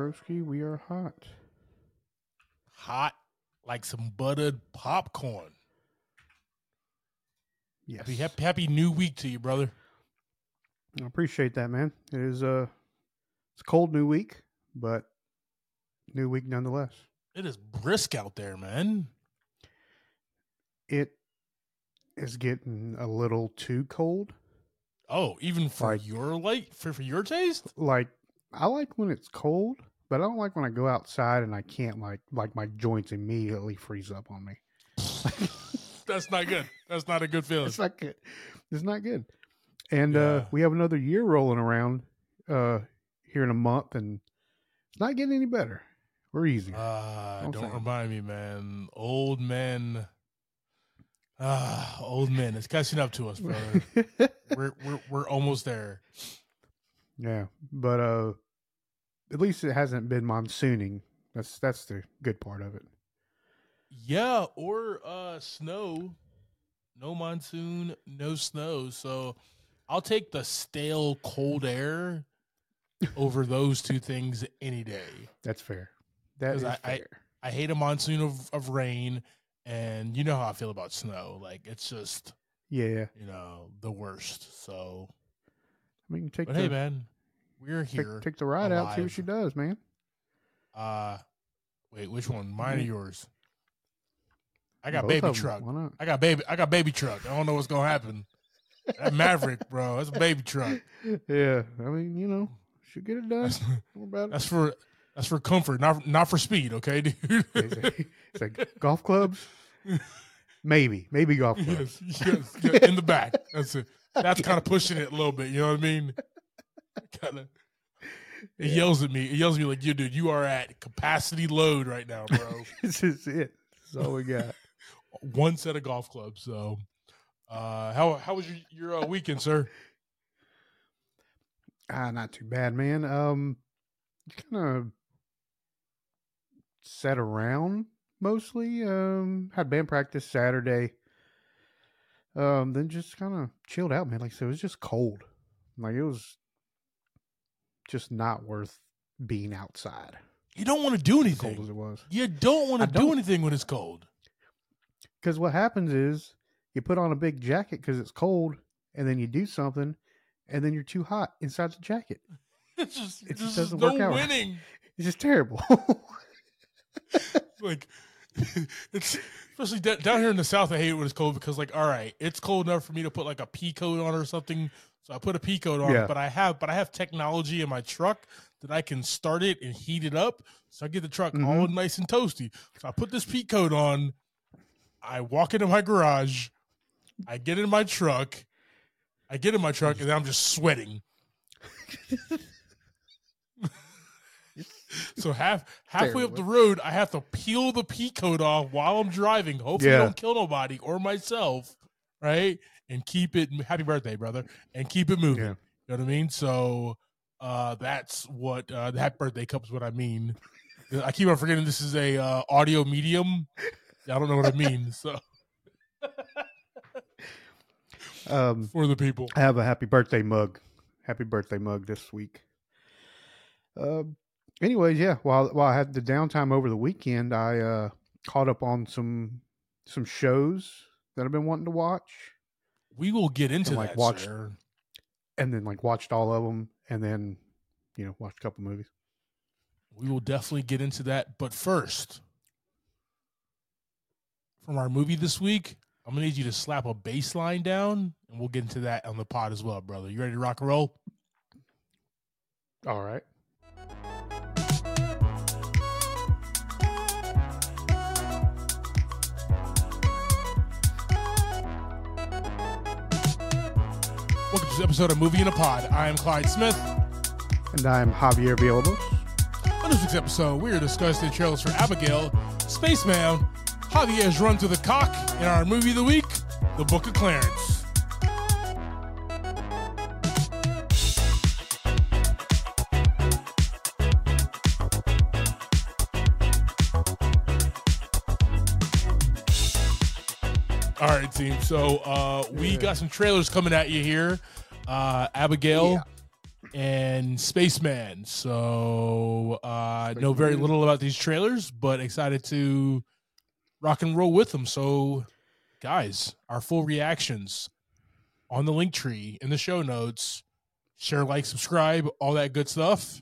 broski. We are hot. Hot like some buttered popcorn. Yes. Happy, happy, happy new week to you, brother. I appreciate that, man. It is uh it's a cold new week, but new week nonetheless. It is brisk out there, man. It is getting a little too cold. Oh, even for Like- your light for, for your taste? Like I like when it's cold, but I don't like when I go outside and I can't like like my joints immediately freeze up on me. That's not good. That's not a good feeling. It's not good. It's not good. And uh we have another year rolling around uh here in a month and it's not getting any better. We're easy. Ah, I'm don't remind me, man. Old men. Ah, old men. It's catching up to us, brother. we're we're we're almost there. yeah. But uh at least it hasn't been monsooning. That's that's the good part of it. Yeah, or uh snow. No monsoon, no snow. So I'll take the stale cold air over those two things any day. That's fair. That is I- I- I hate a monsoon of, of rain and you know how I feel about snow. Like it's just, yeah. you know, the worst. So I mean take but the hey man, we're take, here. take the ride out, see what she does, man. Uh wait, which one? Mine or Mhm. yours? I got Both baby truck. I got baby. I got baby truck. I don't know what's gonna happen. That Maverick, bro. That's a baby truck. Yeah. I mean, you know, should get it done. That's, that's for that's for comfort, not not for speed. Okay, dude. It's like, it's like golf clubs. Maybe, maybe golf clubs. yes, yes, yes, in the back. That's it. That's kind of pushing it a little bit. You know what I mean? Kind of. It yells at me. It yells at me like, "You dude, you are at capacity load right now, bro." this is it. This is all we got. One set of golf clubs. So, uh, how how was your your uh, weekend, sir? Ah, not too bad, man. Um, kind of sat around mostly. Um, had band practice Saturday. Um, then just kind of chilled out, man. Like I said, it was just cold. Like it was just not worth being outside. You don't want to do As cold as anything. it was. You don't want to do anything when it's cold. Because what happens is you put on a big jacket because it's cold, and then you do something, and then you're too hot inside the jacket. It's just, It just doesn't no work out right. It's just terrible. like it's especially down here in the south. I hate it when it's cold because like, all right, it's cold enough for me to put like a pea coat on or something. So I put a pea coat on, Yeah. but I have but I have technology in my truck that I can start it and heat it up. So I get the truck Mm-hmm. all nice and toasty. So I put this pea coat on. I walk into my garage. I get in my truck. I get in my truck and I'm just sweating. so half halfway up the road, I have to peel the pea coat off while I'm driving. Hopefully, I don't kill nobody or myself, right? And keep it. Happy birthday, brother! And keep it moving. Yeah. You know what I mean? So uh, that's what uh, the happy birthday cup is. What I mean. I keep on forgetting this is a uh, audio medium. I don't know what I mean. So um, for the people, I have a happy birthday mug. Happy birthday mug this week. Um. anyways, yeah. While while I had the downtime over the weekend, I uh, caught up on some some shows that I've been wanting to watch, we will get into And, like, that. watch- sir. and then like watched all of them, and then you know watched a couple movies. We will definitely get into that. But first, from our movie this week, I'm gonna need you to slap a bass line down, and we'll get into that on the pod as well, brother. You ready to rock and roll? All right. This episode of Movie in a Pod. I am Clyde Smith. And I'm Javier Villalobos. On this week's episode, we are discussing the trailers for Abigail, Spaceman, Javier's Run to the Cock, and our movie of the week, The Book of Clarence. All right, team. So uh, we got some trailers coming at you here. Uh, Abigail and Spaceman. So uh know very little about these trailers, but excited to rock and roll with them. So guys, our full reactions on the link tree in the show notes. Share, like, subscribe, all that good stuff.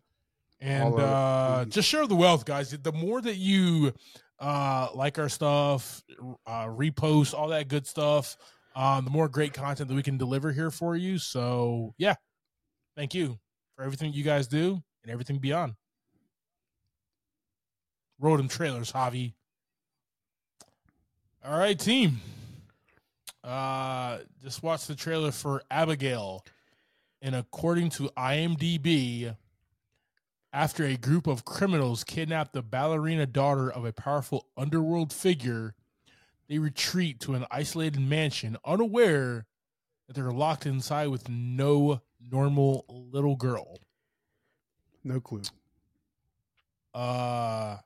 And it, uh just share the wealth, guys. The more that you uh like our stuff, uh repost, all that good stuff, um, the more great content that we can deliver here for you. So yeah. Thank you for everything you guys do and everything beyond. Roll them trailers, Javi. All right, team. Uh just watch the trailer for Abigail. And according to IMDb, after a group of criminals kidnap the ballerina daughter of a powerful underworld figure, they retreat to an isolated mansion, unaware that they're locked inside with no normal little girl. No clue. Uh,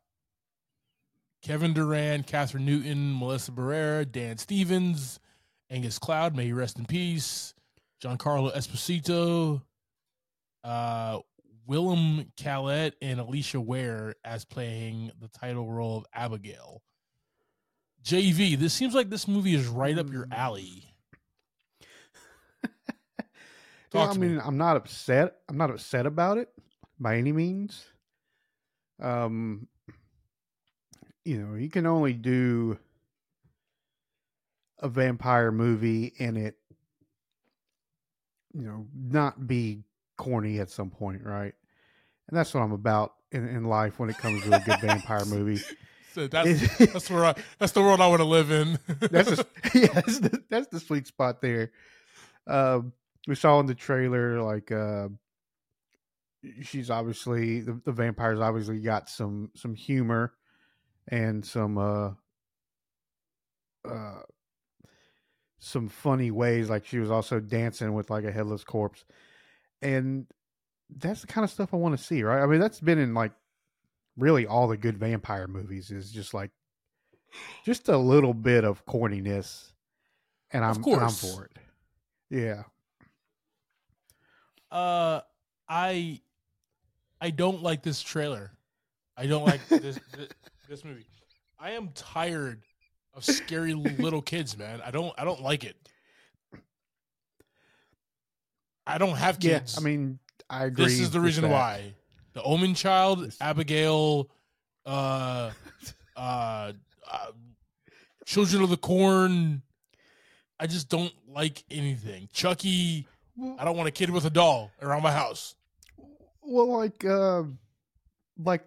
Kevin Durand, Kathryn Newton, Melissa Barrera, Dan Stevens, Angus Cloud, may he rest in peace, Giancarlo Esposito, uh, Willem Catlett, and Alisha Weir as playing the title role of Abigail. JV, this seems like this movie is right up your Hmm. alley. Yeah, I to me. mean, I'm not upset. I'm not upset about it by any means. Um, you know, you can only do a vampire movie and it, you know, not be corny at some point, right? And that's what I'm about in, in life when it comes to a good vampire movie. That's that's where I that's the world I want to live in. that's the, yeah, that's the, that's the sweet spot there. Um, we saw in the trailer like uh, she's obviously the, the vampire's obviously got some some humor and some uh uh some funny ways like she was also dancing with like a headless corpse and that's the kind of stuff i want to see right i mean that's been in like really all the good vampire movies is just like just a little bit of corniness and i'm, and I'm for it yeah Uh, I I don't like this trailer. I don't like this, this this movie. I am tired of scary little kids, man. I don't I don't like it. I don't have yeah kids. i mean i agree this is the reason why. The Omen Child, Abigail, uh, uh, uh, Children of the Corn. I just don't like anything. Chucky. I don't want a kid with a doll around my house. Well, like, uh, like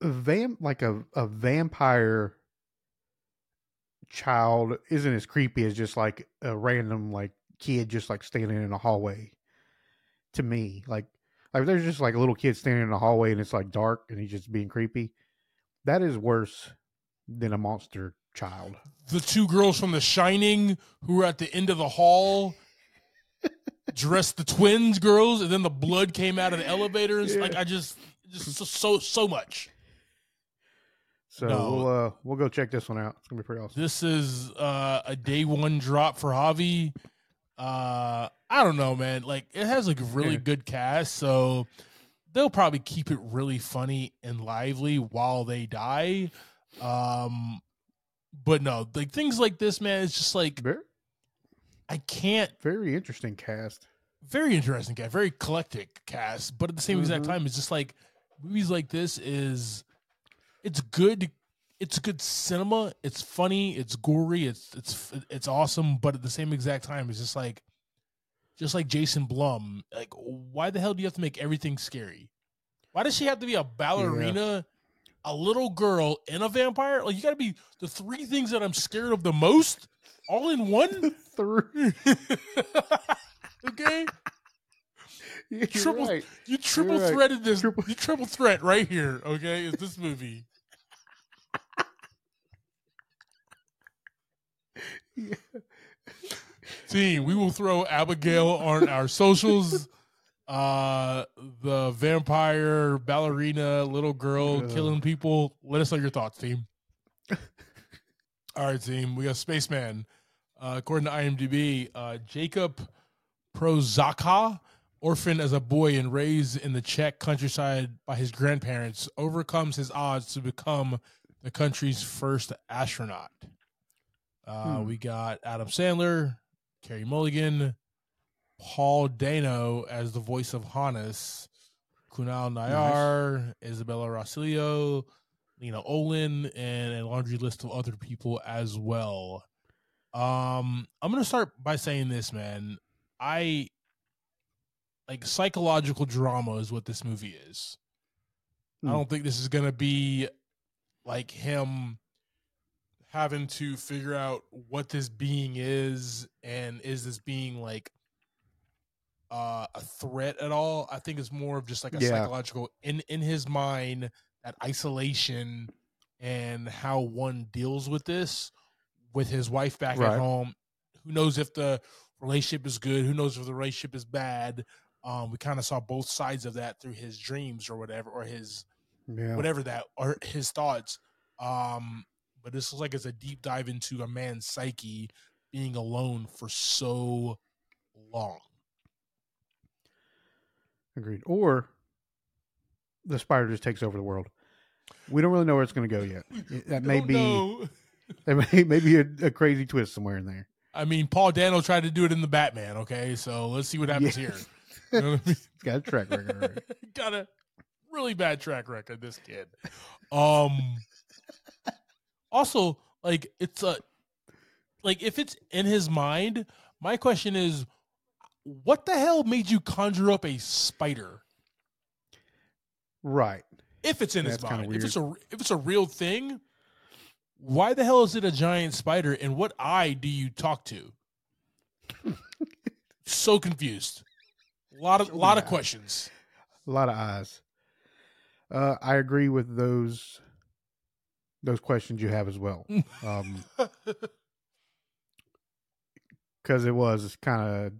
a vam, like a, a vampire child isn't as creepy as just like a random like kid just like standing in a hallway. To me, like, like there's just like a little kid standing in the hallway and it's like dark and he's just being creepy. That is worse than a monster child. the two girls from The Shining who were at the end of the hall dressed the twins girls, and then the blood came out of the elevator. Yeah. Like I just, just so so, so much. So No. we'll uh we'll go check this one out. It's gonna be pretty awesome. This is uh, a day one drop for Javi. Uh, I don't know, man. Like it has like a really good cast, so they'll probably keep it really funny and lively while they die. Um, but no, like things like this, man, it's just like Very I can't very interesting cast. very interesting cast, very eclectic cast, but at the same exact Mhm. time, it's just like movies like this is it's good. It's good cinema. It's funny. It's gory. It's it's it's awesome. But at the same exact time, it's just like just like Jason Blum. Like, why the hell do you have to make everything scary? Why does she have to be a ballerina, a little girl, and a vampire? Like, you got to be the three things that I'm scared of the most, all in one. Three. okay. You're Triple- right. You triple right. threaded this. Triple- You triple threat right here. Okay, is this movie? Yeah. Team, we will throw Abigail on our socials. Uh, the vampire ballerina little girl killing people. Let us know your thoughts, team. All right, team. We got Spaceman. Uh, according to IMDb, uh, Jacob Procházka orphaned as a boy and raised in the Czech countryside by his grandparents, overcomes his odds to become the country's first astronaut. Uh, Hmm. We got Adam Sandler, Carey Mulligan, Paul Dano as the voice of Hannes, Kunal Nayyar, Isabella Rossellini, Lena Olin, and a laundry list of other people as well. Um, I'm gonna start by saying this, man. I like psychological drama is what this movie is. I Hmm. don't think this is gonna be like him having to figure out what this being is and is this being like uh, a threat at all. I think it's more of just like a Yeah. psychological in in his mind that isolation and how one deals with this with his wife back Right. at home. Who knows if the relationship is good? Who knows if the relationship is bad? Um, we kind of saw both sides of that through his dreams or whatever, or his Yeah. whatever that or his thoughts. Um, but this looks like it's a deep dive into a man's psyche being alone for so long. Agreed. Or the spider just takes over the world. We don't really know where it's going to go yet. That may be know. that may, may be a, a crazy twist somewhere in there. I mean, Paul Dano tried to do it in the Batman. Okay, so let's see what happens Yeah. here. You know what I mean? Got a track record. Got a really bad track record. This kid. Um. Also, like it's a like if it's in his mind. My question is, what the hell made you conjure up a spider? Right. If it's in his That's kinda mind, if it's a if it's a real thing, why the hell is it a giant spider? And what eye do you talk to? so confused. A lot of So lot of questions. A lot of eyes. Uh, I agree with those those questions you have as well. Um, because it was kind of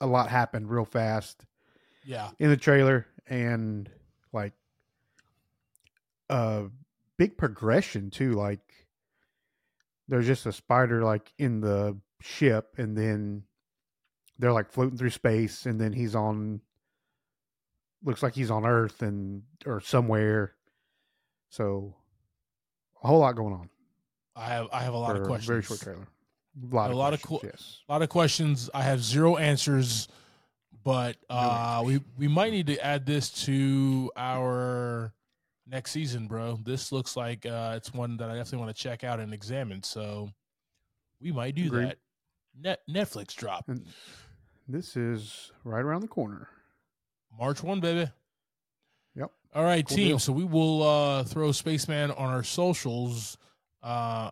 a lot happened real fast yeah. in the trailer and like a big progression too like there's just a spider like in the ship and then they're like floating through space and then he's on looks like he's on earth and or somewhere so a whole lot going on I have I have a lot of questions. very short trailer a lot A of lot of questions, yes A lot of questions. I have zero answers, but uh, we we might need to add this to our next season, bro. This looks like uh, it's one that I definitely want to check out and examine. So we might do Agreed. that. Net Netflix drop and this is right around the corner March one, baby. Yep. All right, Cool team. deal. So we will uh, throw Spaceman on our socials. Uh,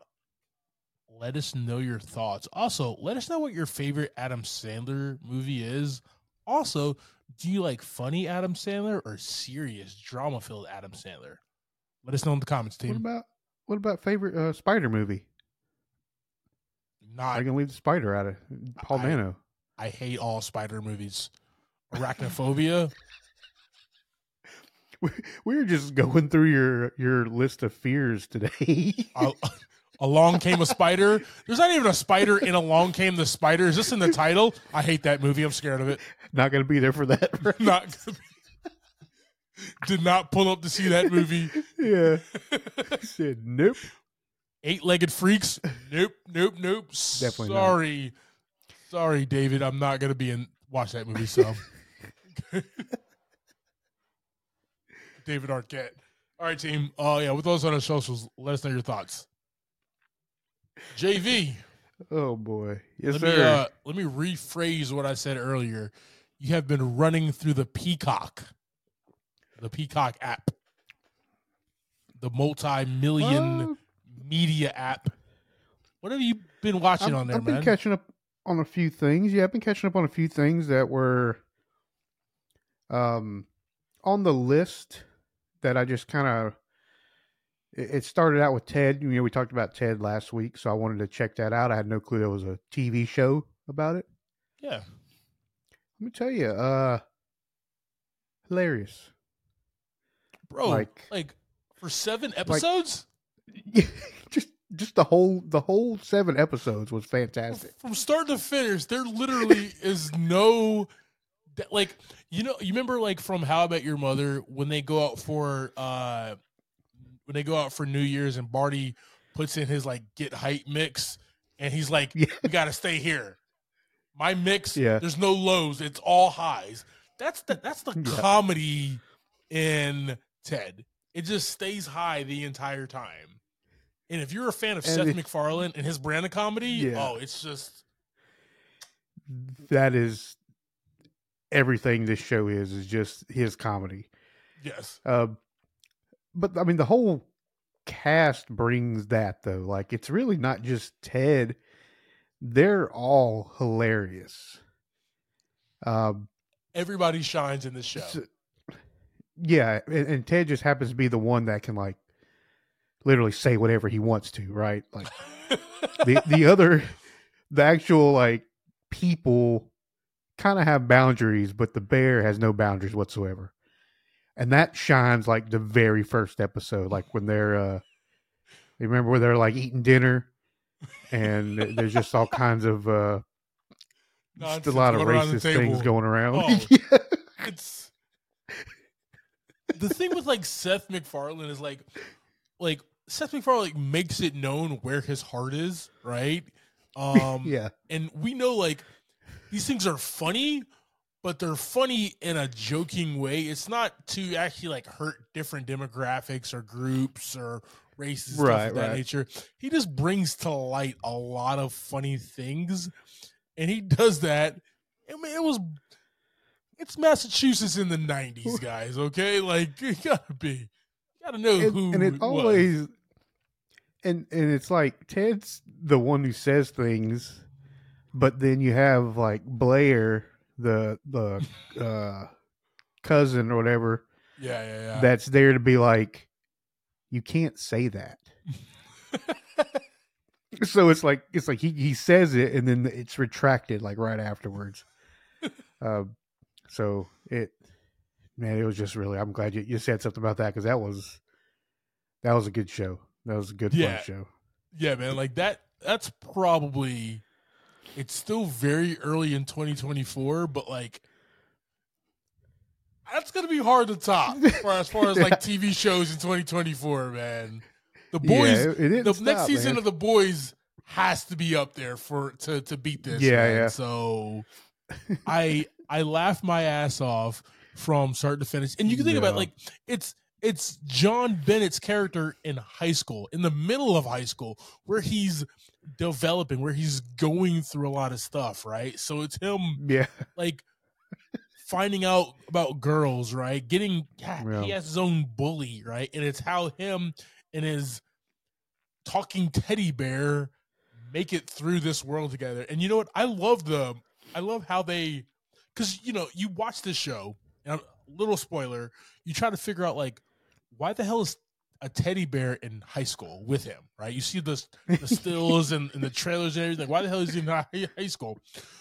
let us know your thoughts. Also, let us know what your favorite Adam Sandler movie is. Also, do you like funny Adam Sandler or serious drama filled Adam Sandler? Let us know in the comments, team. what about what about favorite uh, spider movie Not, I can leave the spider out of Paul I- Dano. I hate all spider movies. Arachnophobia. We, we were just going through your your list of fears today. uh, Along came a spider. There's not even a spider in Along Came the Spider. Is this in the title? I hate that movie. I'm scared of it. Not going to be there for that. right? Not gonna be- did not pull up to see that movie. yeah. Said nope. Eight legged freaks. Nope, nope, nope. Definitely not. Sorry, sorry, David. I'm not gonna be in watch that movie. So, David Arquette. All right, team. Oh yeah, with those on our socials, let us know your thoughts. JV. Oh boy. Yes, let sir. me uh, let me rephrase what I said earlier. You have been running through the Peacock, the Peacock app, the multi-million Uh, media app. What have you been watching I've, on there, I've been catching up on a few things. Yeah, I've been catching up on a few things that were um on the list that I just kind of it started out with Ted. You know, we talked about Ted last week, so I wanted to check that out. I had no clue there was a TV show about it. yeah, Let me tell you, uh hilarious. bro. Like, Like- for seven episodes, just just the whole the whole seven episodes was fantastic. from start to finish, there literally is no That, like you know, you remember like from How About Your Mother when they go out for uh when they go out for New Year's and Barty puts in his like get height mix and he's like, Yeah. "We got to stay here." My mix, Yeah. there's no lows; it's all highs. That's the that's the Yeah. comedy in Ted. It just stays high the entire time. And if you're a fan of And Seth it- MacFarlane and his brand of comedy, Yeah. oh, it's just that is everything this show is is just his comedy. yes. Uh, but I mean, the whole cast brings that though. Like, it's really not just Ted; they're all hilarious. Um, Everybody shines in this show. yeah, and, and Ted just happens to be the one that can like literally say whatever he wants to, right? Like the the other, the actual like people kind of have boundaries, but the bear has no boundaries whatsoever. And that shines like the very first episode, like when they're uh you remember where they're like eating dinner and there's just all kinds of uh just a lot of going around the racist things going around. Oh. yeah. it's the thing with like Seth MacFarlane is like like Seth MacFarlane like makes it known where his heart is, right? Um yeah. and we know like these things are funny, but they're funny in a joking way. It's not to actually like hurt different demographics or groups or races, stuff Right, of that right. nature. He just brings to light a lot of funny things, and he does that. I mean, it was. It's Massachusetts in the '90s, guys. Okay, like you gotta be, you gotta know and, who. and it was. always and and it's like Ted's the one who says things, but then you have like Blair, the the uh, cousin or whatever, yeah, yeah, yeah. that's there to be like, you can't say that. so it's like it's like he he says it and then it's retracted like right afterwards. um, so it man, it was just really. I'm glad you, you said something about that because that was that was a good show. That was a good Yeah. fun show. Yeah, man, like that that's probably it's still very early in 2024, but like that's gonna be hard to top for as far as like TV shows in 2024, man. The Yeah, it, it the stop, next season man. of the boys has to be up there for to to beat this. Yeah, man. yeah. So I I laugh my ass off from start to finish. And you can think about it, like it's it's John Bennett's character in high school, in the middle of high school, where he's developing, where he's going through a lot of stuff, right? So it's him yeah, like finding out about girls, right? Getting Yeah. he has his own bully, right? And it's how him and his talking teddy bear make it through this world together. And you know what? I love the I love how they cuz you know, you watch this show, and a little spoiler, you try to figure out like why the hell is a teddy bear in high school with him, right? You see the, the stills and, and the trailers and everything. Like, why the hell is he in high high school?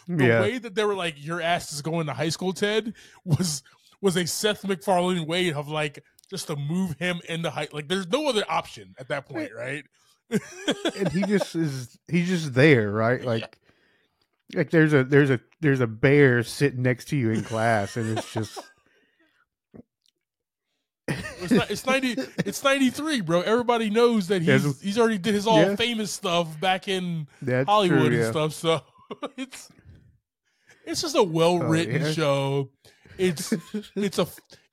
the yeah. way that they were like, "Your ass is going to high school," Ted was was a Seth MacFarlane way of like just to move him into high. Like, there's no other option at that point, right? and he just is he's just there, right? Like like there's a there's a there's a bear sitting next to you in class and it's just It's, not, it's ninety. It's ninety three, bro. Everybody knows that he's he's already did his all Yeah. famous stuff back in That's Hollywood true, and stuff. So it's it's just a well written Oh, yeah. show. It's it's a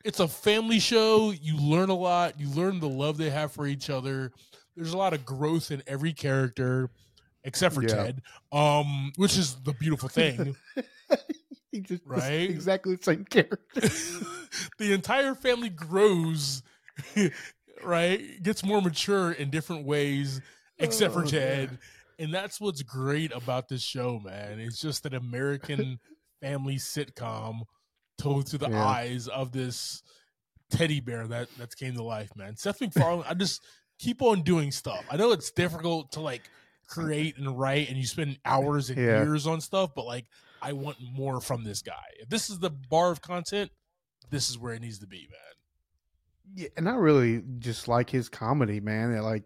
it's a family show. You learn a lot. You learn the love they have for each other. There's a lot of growth in every character, except for Yeah. Ted, um, which is the beautiful thing. he just Right? exactly the same character. the entire family grows, right? Gets more mature in different ways, except for Oh, Ted. And that's what's great about this show, man. It's just an American family sitcom told through the Yeah. eyes of this teddy bear that that's came to life, man. Seth MacFarlane, I just keep on doing stuff. I know it's difficult to like create and write, and you spend hours and Yeah. years on stuff, but like I want more from this guy. If this is the bar of content, this is where it needs to be, man. Yeah, and I really just like his comedy, man. Like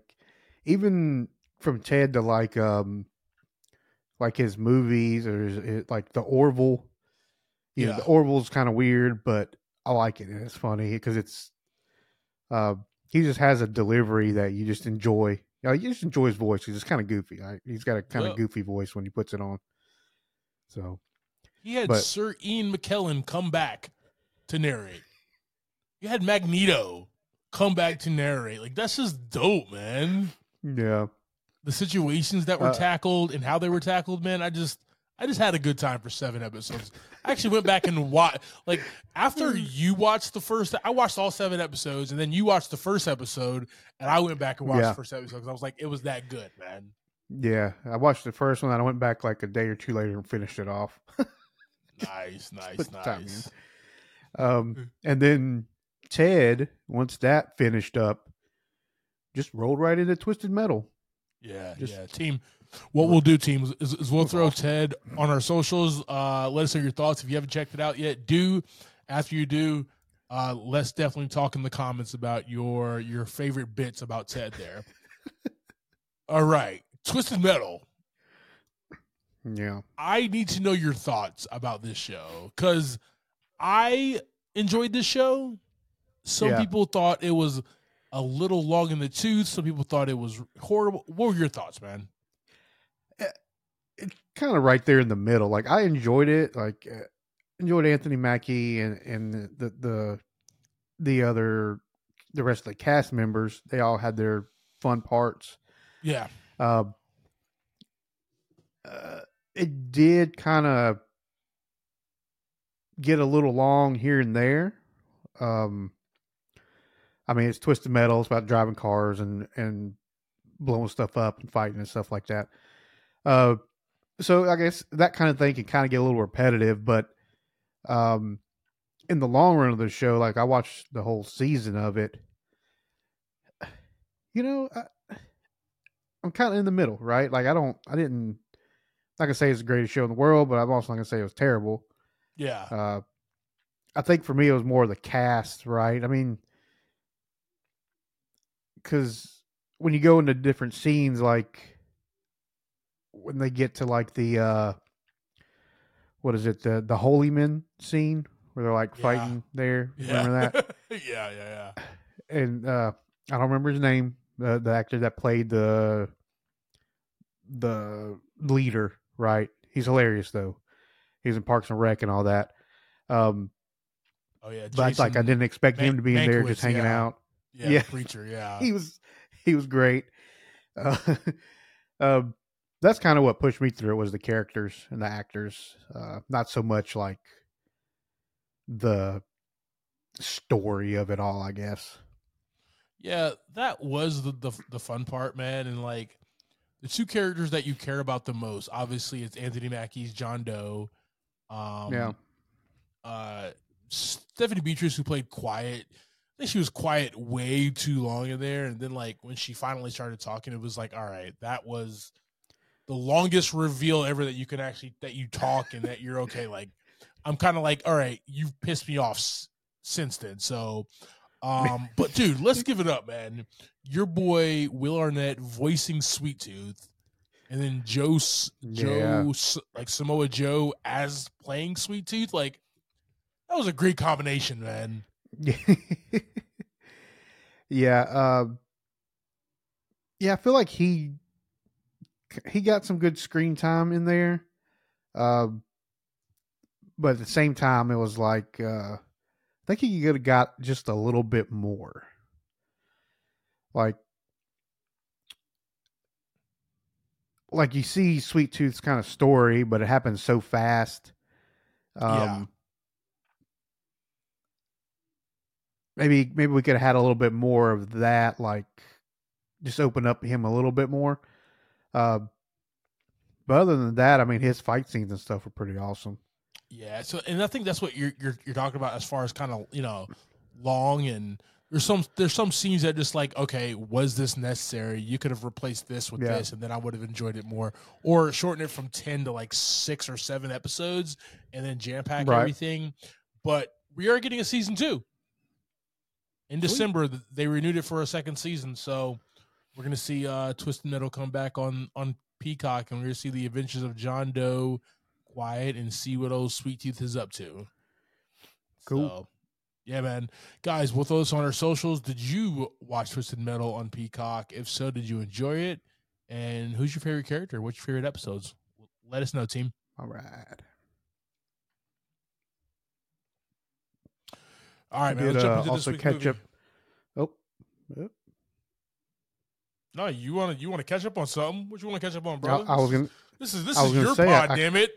even from Ted to like um like his movies or his, his- like the Orville. You know, Yeah. the Orville's kind of weird, but I like it and it's funny because it's uh he just has a delivery that you just enjoy. You, know, you just enjoy his voice. He's just kind of goofy. Right? He's got a kind of Yeah. goofy voice when he puts it on. So He had But- Sir Ian McKellen come back to narrate. You had Magneto come back to narrate. Like that's just dope, man. yeah, The situations that were Uh, tackled and how they were tackled, man. I just I just had a good time for seven episodes. I actually went back and watched like after you watched the first I watched all seven episodes and then you watched the first episode and I went back and watched Yeah. the first episode because I was like, it was that good, man. yeah. I watched the first one and I went back like a day or two later and finished it off. Nice, nice, nice. Um, and then Ted, once that finished up, just rolled right into Twisted Metal. Yeah, Just- yeah. Team, what we'll do, team, is, is we'll throw. Ted on our socials. Uh, let us know your thoughts. If you haven't checked it out yet, do. After you do, uh, let's definitely talk in the comments about your your favorite bits about Ted there. All right, Twisted Metal. Yeah, I need to know your thoughts about this show because I enjoyed this show. Some Yeah. people thought it was a little long in the tooth. Some people thought it was horrible. What were your thoughts, man? it's kind of right there in the middle. Like I enjoyed it. Like uh, enjoyed Anthony Mackie and and the the the other the rest of the cast members. They all had their fun parts. Yeah. Um, uh, it did kind of get a little long here and there. Um, I mean, it's twisted metal. It's about driving cars and and blowing stuff up and fighting and stuff like that. Uh, so I guess that kind of thing can kind of get a little repetitive, but um, in the long run of the show, like I watched the whole season of it. You know, I, I'm kind of in the middle, right? Like I don't, I didn't, not gonna say it's the greatest show in the world, but I'm also not gonna say it was terrible. Yeah. Uh, I think for me it was more of the cast, right? I mean, because when you go into different scenes, like when they get to like the uh, what is it, the the Holy Men scene where they're like Yeah. fighting there. yeah. Remember that? yeah, yeah, yeah. and uh, I don't remember his name. The the actor that played the the leader, right? He's hilarious though. He's in Parks and Rec and all that. Um, Oh yeah. but like I didn't expect him to be in there just hanging yeah. out. Yeah, yeah. preacher. Yeah. He was he was great. Uh, um, that's kind of what pushed me through it was the characters and the actors, uh, not so much like the story of it all. I guess. Yeah, that was the, the the fun part, man. And like the two characters that you care about the most, obviously, it's Anthony Mackie's John Doe. Um, Yeah. Uh, Stephanie Beatriz, who played Quiet. I think she was quiet way too long in there, and then like when she finally started talking, it was like, all right, that was the longest reveal ever that you can actually that you talk and that you're okay. Like, I'm kind of like, all right, you've pissed me off s- since then. So, um, but dude, let's give it up, man. Your boy Will Arnett voicing Sweet Tooth, and then Joe Yeah. Joe like Samoa Joe as playing Sweet Tooth. Like that was a great combination, man. yeah. Um, yeah, I feel like he he got some good screen time in there. Um, but at the same time, it was like uh, I think he could have got just a little bit more. Like, like you see Sweet Tooth's kind of story, but it happens so fast. Um, Yeah. maybe maybe we could have had a little bit more of that, like just open up him a little bit more. Uh, but other than that, I mean, his fight scenes and stuff were pretty awesome. Yeah. So, and I think that's what you're you're you're talking about as far as kind of you know long and there's some there's some scenes that just like okay was this necessary you could have replaced this with Yeah. this and then i would have enjoyed it more or shorten it from 10 to like six or seven episodes and then jam pack Right. everything but we are getting a season two in Sweet. december th- they renewed it for a second season so we're gonna see uh twisted metal come back on on peacock and we're gonna see the adventures of john doe quiet and see what old Sweet Tooth is up to. Cool. So, yeah, man. Guys, we'll throw this on our socials. Did you watch Twisted Metal on Peacock? If so, did you enjoy it? And who's your favorite character? What's your favorite episodes? Let us know, team. All right. All right, I man. did, uh, also catch movie. up. Oh, oh. No, you want to you want to catch up on something? What you want to catch up on, bro? I was gonna. This is this I is your pod, I- damn it.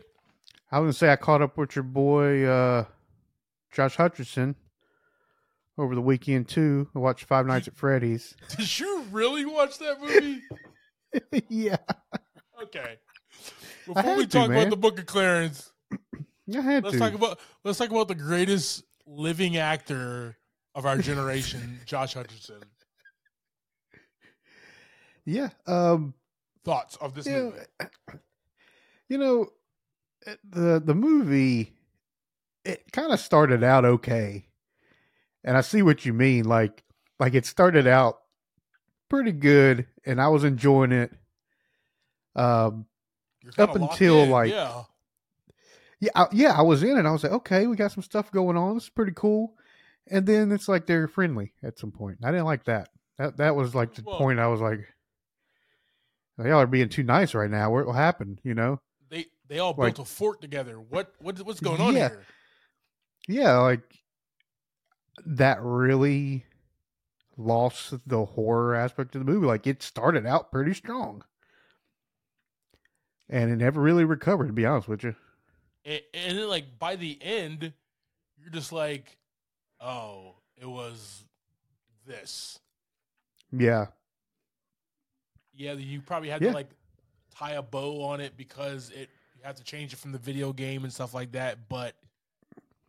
I was gonna say I caught up with your boy uh, Josh Hutcherson over the weekend too. I watched Five Nights at Freddy's. Did you really watch that movie? yeah, Okay. Before we to, talk about the Book of Clarence, I had let's to. talk about let's talk about the greatest living actor of our generation, Josh Hutcherson. yeah, um, Thoughts of this yeah, movie? you know, the the movie it kind of started out okay, and I see what you mean. Like, like it started out pretty good, and I was enjoying it. Um, up until, in, like, yeah, yeah, I, yeah, I was in it. I was like, okay, we got some stuff going on. This is pretty cool. And then it's like they're friendly at some point. I didn't like that. That that was like the Well- point. I was like, y'all are being too nice right now. What, will happen? You know? They all like- built a fort together. What what what's going on Yeah. here? Yeah, like that really lost the horror aspect of the movie. Like it started out pretty strong, and it never really recovered. To be honest with you. And, and then like by the end, you're just like, oh, it was this. Yeah, Yeah, you probably had Yeah. to like tie a bow on it because it have to change it from the video game and stuff like that, but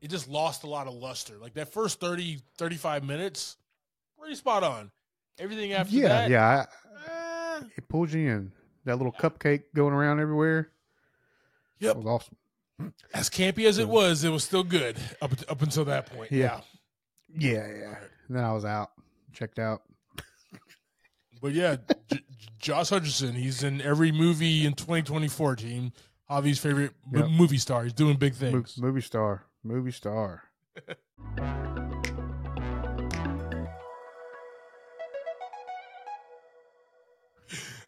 it just lost a lot of luster. Like that first 30 35 minutes, pretty spot on. Everything after yeah, that, yeah. I, eh, it pulls you in. That little cupcake going around everywhere. Yep. That was awesome. as campy as it was, it was still good up up until that point. Yeah. Yeah. Yeah, yeah. And then I was out, checked out. But yeah, J- Josh Hutcherson, he's in every movie in 2024 team. Javi's favorite m- Yep. movie star. He's doing big Mo- things. movie star, movie star.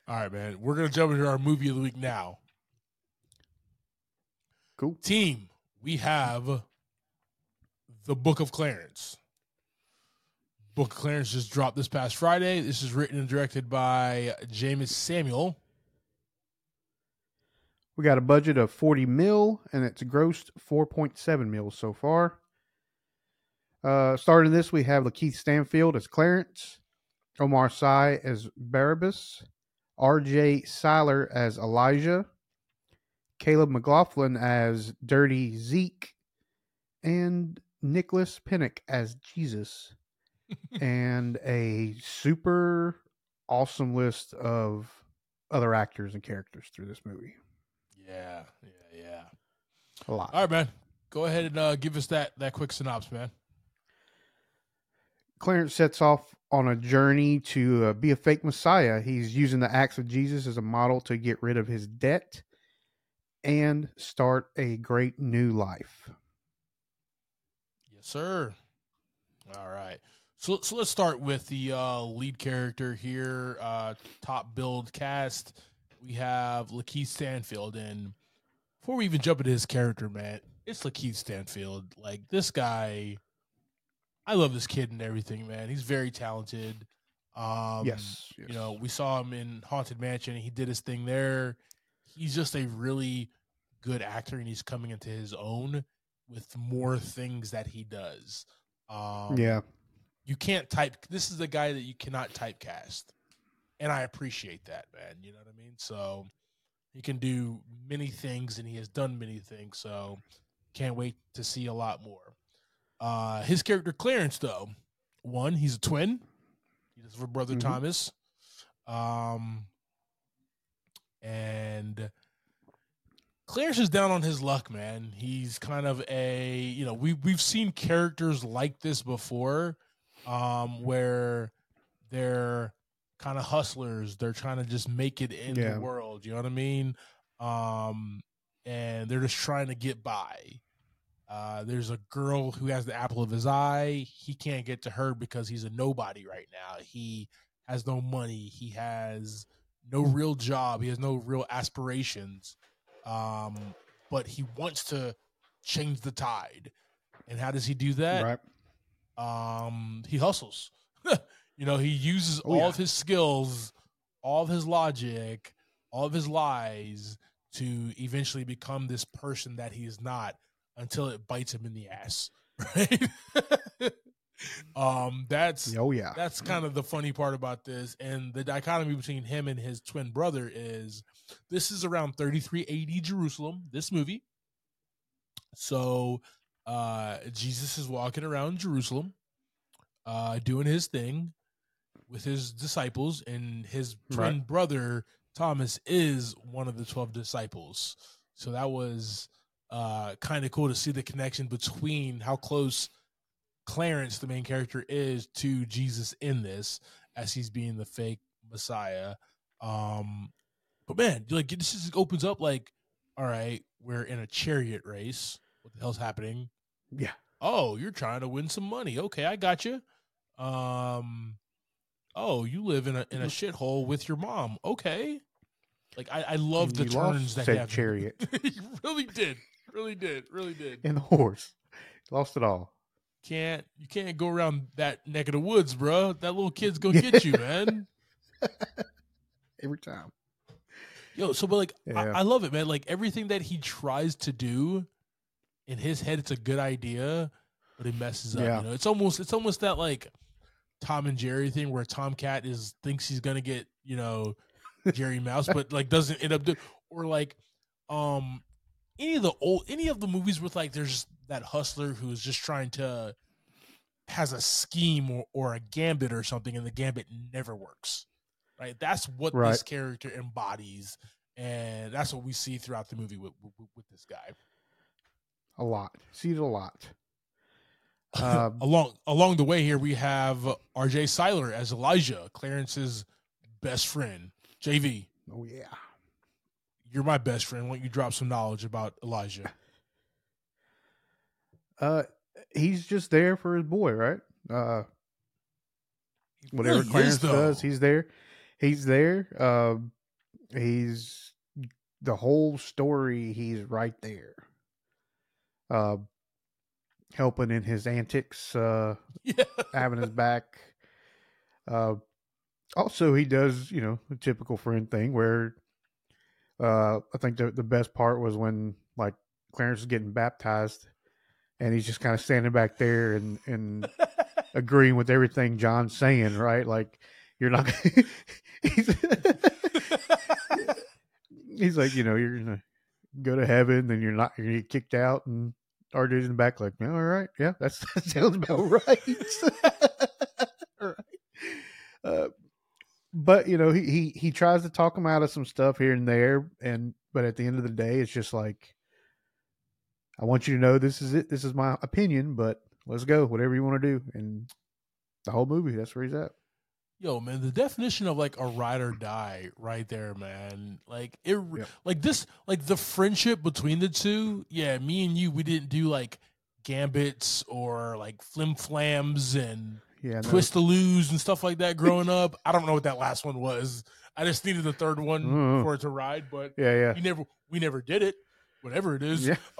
All right, man. We're gonna jump into our movie of the week now. Cool. Team, we have the Book of Clarence. Book of Clarence just dropped this past Friday. This is written and directed by Jeymes Samuel. We got a budget of 40 mil, and it's grossed 4.7 mil so far. Uh, starting this, we have Lakeith Stanfield as Clarence, Omar Sy as Barabbas, R.J. Cyler as Elijah, Caleb McLaughlin as Dirty Zeke, and Nicholas Pinnock as Jesus, and a super awesome list of other actors and characters through this movie. Yeah, yeah, yeah. A lot. All right, man. Go ahead and uh, give us that that quick synopsis, man. Clarence sets off on a journey to uh, be a fake Messiah. He's using the acts of Jesus as a model to get rid of his debt and start a great new life. Yes, sir. All right. So, so let's start with the uh, lead character here. Uh, top build cast. We have Lakeith Stanfield, and before we even jump into his character, man, it's Lakeith Stanfield. Like this guy, I love this kid and everything, man. He's very talented. Um, yes, yes. you know, we saw him in Haunted Mansion. And he did his thing there. He's just a really good actor, and he's coming into his own with more things that he does. Um, yeah, you can't type. This is the guy that you cannot typecast, and I appreciate that, man. You know what I mean? So he can do many things, and he has done many things. So can't wait to see a lot more. Uh, his character Clarence, though, one, he's a twin. He does for brother Mhm. Thomas, um, and Clarence is down on his luck, man. He's kind of a you know we we've seen characters like this before, um, where they're kind of hustlers. They're trying to just make it in Yeah. the world. You know what I mean? Um, and they're just trying to get by. Uh, there's a girl who has the apple of his eye. He can't get to her because he's a nobody right now. He has no money. He has no real job. He has no real aspirations. Um, but he wants to change the tide. And how does he do that? Right. Um, he hustles. you know, he uses Oh, all yeah. of his skills, all of his logic, all of his lies to eventually become this person that he is not until it bites him in the ass. Right? um, that's Oh yeah. that's kind of the funny part about this and the dichotomy between him and his twin brother is this is around 33 AD Jerusalem this movie so uh Jesus is walking around Jerusalem uh doing his thing with his disciples and his twin Right. brother Thomas is one of the 12 disciples so that was uh kind of cool to see the connection between how close Clarence, the main character, is to Jesus in this, as he's being the fake Messiah. Um, but man, like this just opens up like, all right, we're in a chariot race. What the hell's happening? Yeah. Oh, you're trying to win some money. Okay, I got you. Um, oh, you live in a in a mm-hmm. shithole with your mom. Okay, like I, I love the turns that said chariot. he really did, really did, really did And the horse. Lost it all. can't you can't go around that neck of the woods, bro. That little kid's gonna get you, man. Every time. Yo, so but like Yeah. I, I love it, man. Like everything that he tries to do in his head, it's a good idea, but it messes up. Yeah. You know, it's almost it's almost that like Tom and Jerry thing where Tomcat is thinks he's gonna get you know Jerry Mouse, but like doesn't end up doing or like um any of the old any of the movies with like there's that hustler who's just trying to has a scheme or, or a gambit or something and the gambit never works right that's what this character embodies and that's what we see throughout the movie with with, with this guy A lot. See it a lot. Uh, along along the way here we have rj Cyler as elijah clarence's best friend jv oh yeah. you're my best friend why don't you drop some knowledge about elijah Uh, he's just there for his boy, right? Uh, whatever really Clarence though. does, he's there. He's there. Um, he's the whole story. He's right there. Uh, helping in his antics. Uh, yeah having his back. Uh, also, he does, you know, the typical friend thing where uh, I think the, the best part was when, like, Clarence is getting baptized and he's just kind of standing back there and, and agreeing with everything John's saying, right? Like, you're not, he's, he's like, you know, you're going to go to heaven, then you're not, you're going to get kicked out. And RJ's in the back, like, yeah, all right. Yeah, that's, that sounds about right. Uh, but you know, he, he he tries to talk him out of some stuff here and there, and but at the end of the day, it's just like, I want you to know this is it. This is my opinion, but let's go. Whatever you want to do, and the whole movie, that's where he's at. Yo, man, the definition of like a ride or die right there, man. Like it Yeah. like this like the friendship between the two, yeah, me and you, we didn't do like gambits or like flim flams and Yeah, no, twistaloos and stuff like that growing up. I don't know what that last one was. I just needed the third one Mhm. for it to ride, but yeah, yeah, we never we never did it. Whatever it is. yeah.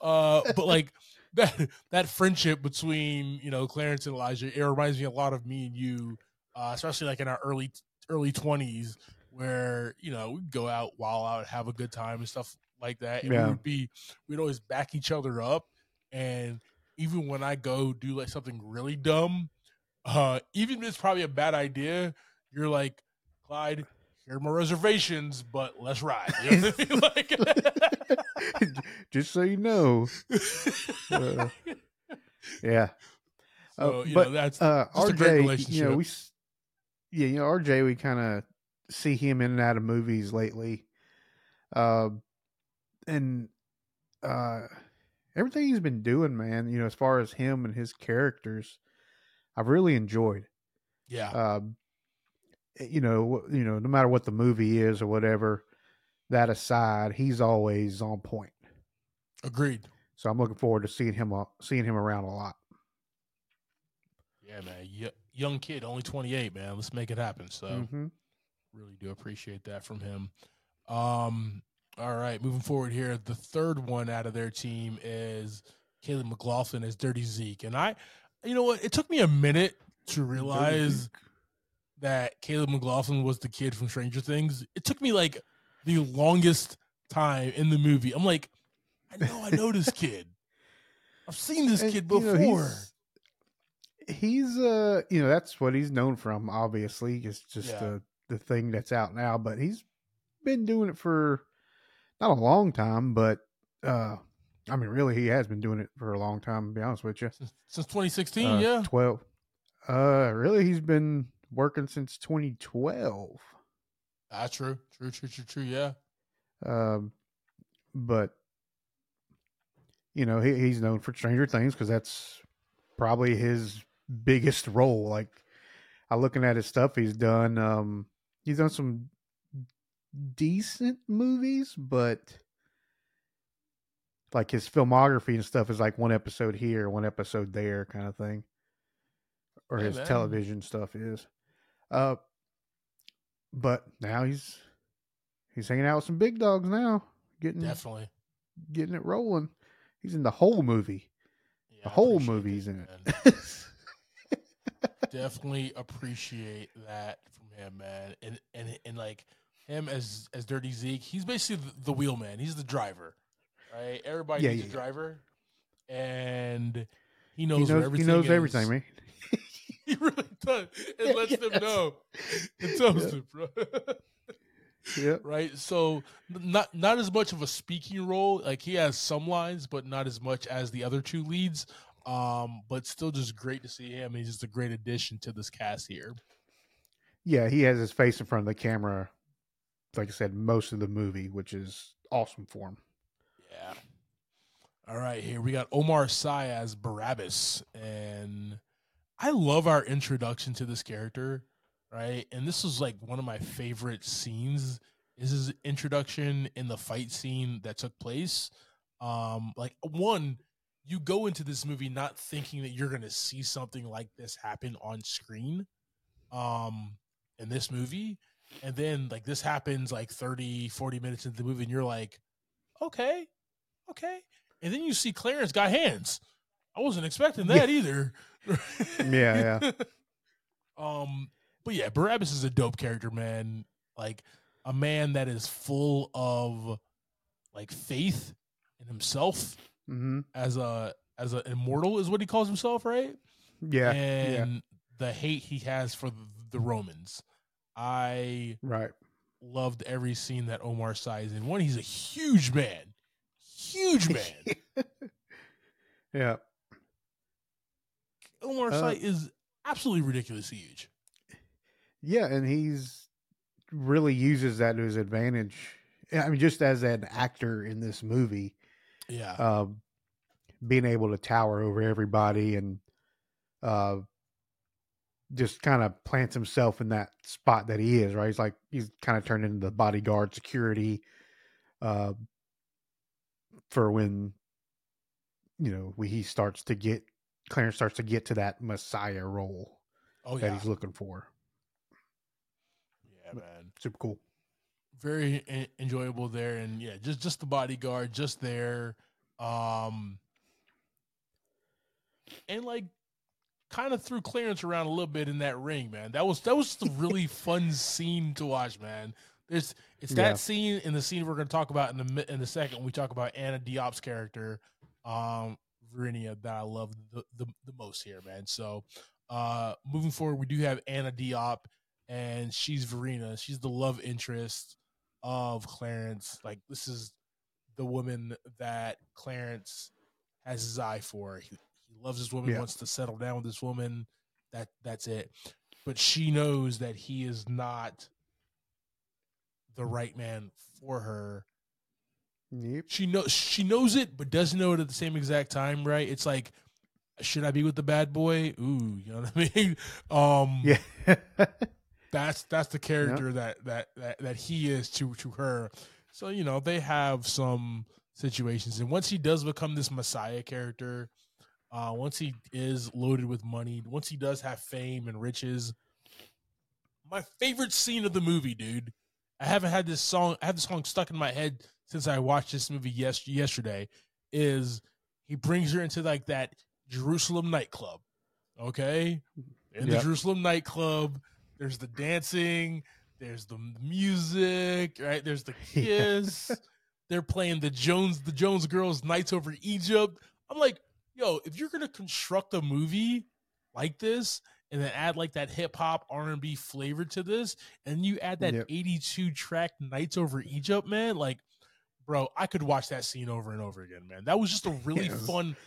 uh, but like that that friendship between you know Clarence and Elijah, it reminds me a lot of me and you, uh, especially like in our early early twenties, where you know we'd go out, while out, have a good time and stuff like that, and Yeah. we would be we'd always back each other up, and even when I go do like something really dumb, uh, even if it's probably a bad idea, you're like Clyde. Here are my reservations, but let's ride. You know I mean? Like- just so you know, Uh, yeah. so, Uh, you but know, that's uh, just a great RJ, you relationship. know, we, yeah, you know, RJ, we kind of see him in and out of movies lately, uh, and uh, everything he's been doing, man. You know, as far as him and his characters, I've really enjoyed. yeah. Um, you know, you know, no matter what the movie is or whatever, that aside, he's always on point. Agreed. So I'm looking forward to seeing him uh, seeing him around a lot. Yeah, man. Y- young kid, only 28, man. Let's make it happen. So Mhm. really do appreciate that from him. Um, all right, moving forward here, the third one out of their team is Caleb McLaughlin as Dirty Zeke, and I, you know what, it took me a minute to realize that Caleb McLaughlin was the kid from Stranger Things. It took me like the longest time in the movie. I'm like, I know, I know this kid. I've seen this And, kid you know, before. he's- he's uh you know that's what he's known from obviously it's just Yeah. the the thing that's out now but he's been doing it for not a long time but uh i mean really he has been doing it for a long time to be honest with you since, since 2016, Uh, yeah. 12 uh really he's been working since 2012 Ah, true, true, true, true, true. Yeah, um but you know he, he's known for stranger things because that's probably his biggest role like I'm looking at his stuff he's done um he's done some decent movies but like his filmography and stuff is like one episode here one episode there kind of thing or Hey, his man. television stuff is uh but now he's he's hanging out with some big dogs now getting definitely. getting it rolling he's in the whole movie Yeah, the whole movie's it, in it definitely appreciate that from him, man. And and and like him as as Dirty Zeke, he's basically the, the wheel man. He's the driver, right? Everybody Yeah, needs yeah, a driver, and he he knows, knows, where he knows is. everything man he really does. It lets them know. It tells them, bro. yeah. right? So not not as much of a speaking role. Like he has some lines, but not as much as the other two leads. Um, but still just great to see him. He's just a great addition to this cast here. yeah he has his face in front of the camera like i said most of the movie which is awesome for him Yeah. All right, here we got Omar Sy as Barabbas, and I love our introduction to this character, right? And this was like one of my favorite scenes. This Is his introduction in the fight scene that took place. Um, like one, you go into this movie not thinking that you're gonna see something like this happen on screen, um, in this movie, and then like this happens like 30, 40 minutes into the movie, and you're like, okay, okay. And then you see Clarence got hands. I wasn't expecting that either. Yeah, yeah. um, but yeah, Barabbas is a dope character, man. Like a man that is full of like faith in himself hmm as a as an immortal is what he calls himself, right? yeah and the hate he has for the Romans. I right loved every scene that Omar Sy is in. One, he's a huge man, huge man. yeah Omar Uh, Sy is absolutely ridiculously huge. Yeah, and he's really uses that to his advantage. I mean, just as an actor in this movie, Yeah, um, being able to tower over everybody and uh, just kind of plants himself in that spot that he is. Right, he's like he's kind of turned into the bodyguard security uh, for when you know we, he starts to get Clarence starts to get to that Messiah role oh that yeah, he's looking for. yeah, man. Super cool. Very en- enjoyable there, and yeah, just just the bodyguard, just there, um, and like kind of threw Clarence around a little bit in that ring, man. That was that was just a really fun scene to watch, man. There's it's that Yeah. scene and the scene we're going to talk about in the in the second when we talk about Anna Diop's character, um, Varinia, that I love the, the the most here, man. So, uh, moving forward, we do have Anna Diop, and she's Verena. She's the love interest of Clarence. Like this is the woman that Clarence has his eye for. He, he loves this woman, Yeah. wants to settle down with this woman. That that's it. But she knows that he is not the right man for her. Yep. She knows she knows it, but doesn't know it at the same exact time, right? It's like, should I be with the bad boy? Ooh, you know what I mean? Um Yeah. that's that's the character that, that that that he is to to her. So you know they have some situations, and once he does become this messiah character, uh, once he is loaded with money, once he does have fame and riches, my favorite scene of the movie, dude. I haven't had this song. I have this song stuck in my head since I watched this movie yes yesterday. Is he brings her into like that Jerusalem nightclub? Okay, in the Yep. Jerusalem nightclub, there's the dancing, there's the music, right? There's the Yeah. kiss. They're playing the Jones, the Jones Girls, Nights Over Egypt. I'm like, yo, if you're gonna construct a movie like this and then add like that hip hop R and B flavor to this, and you add that Yep. 82 track Nights Over Egypt, man, like, bro, I could watch that scene over and over again, man. That was just a really Yeah, it was- fun.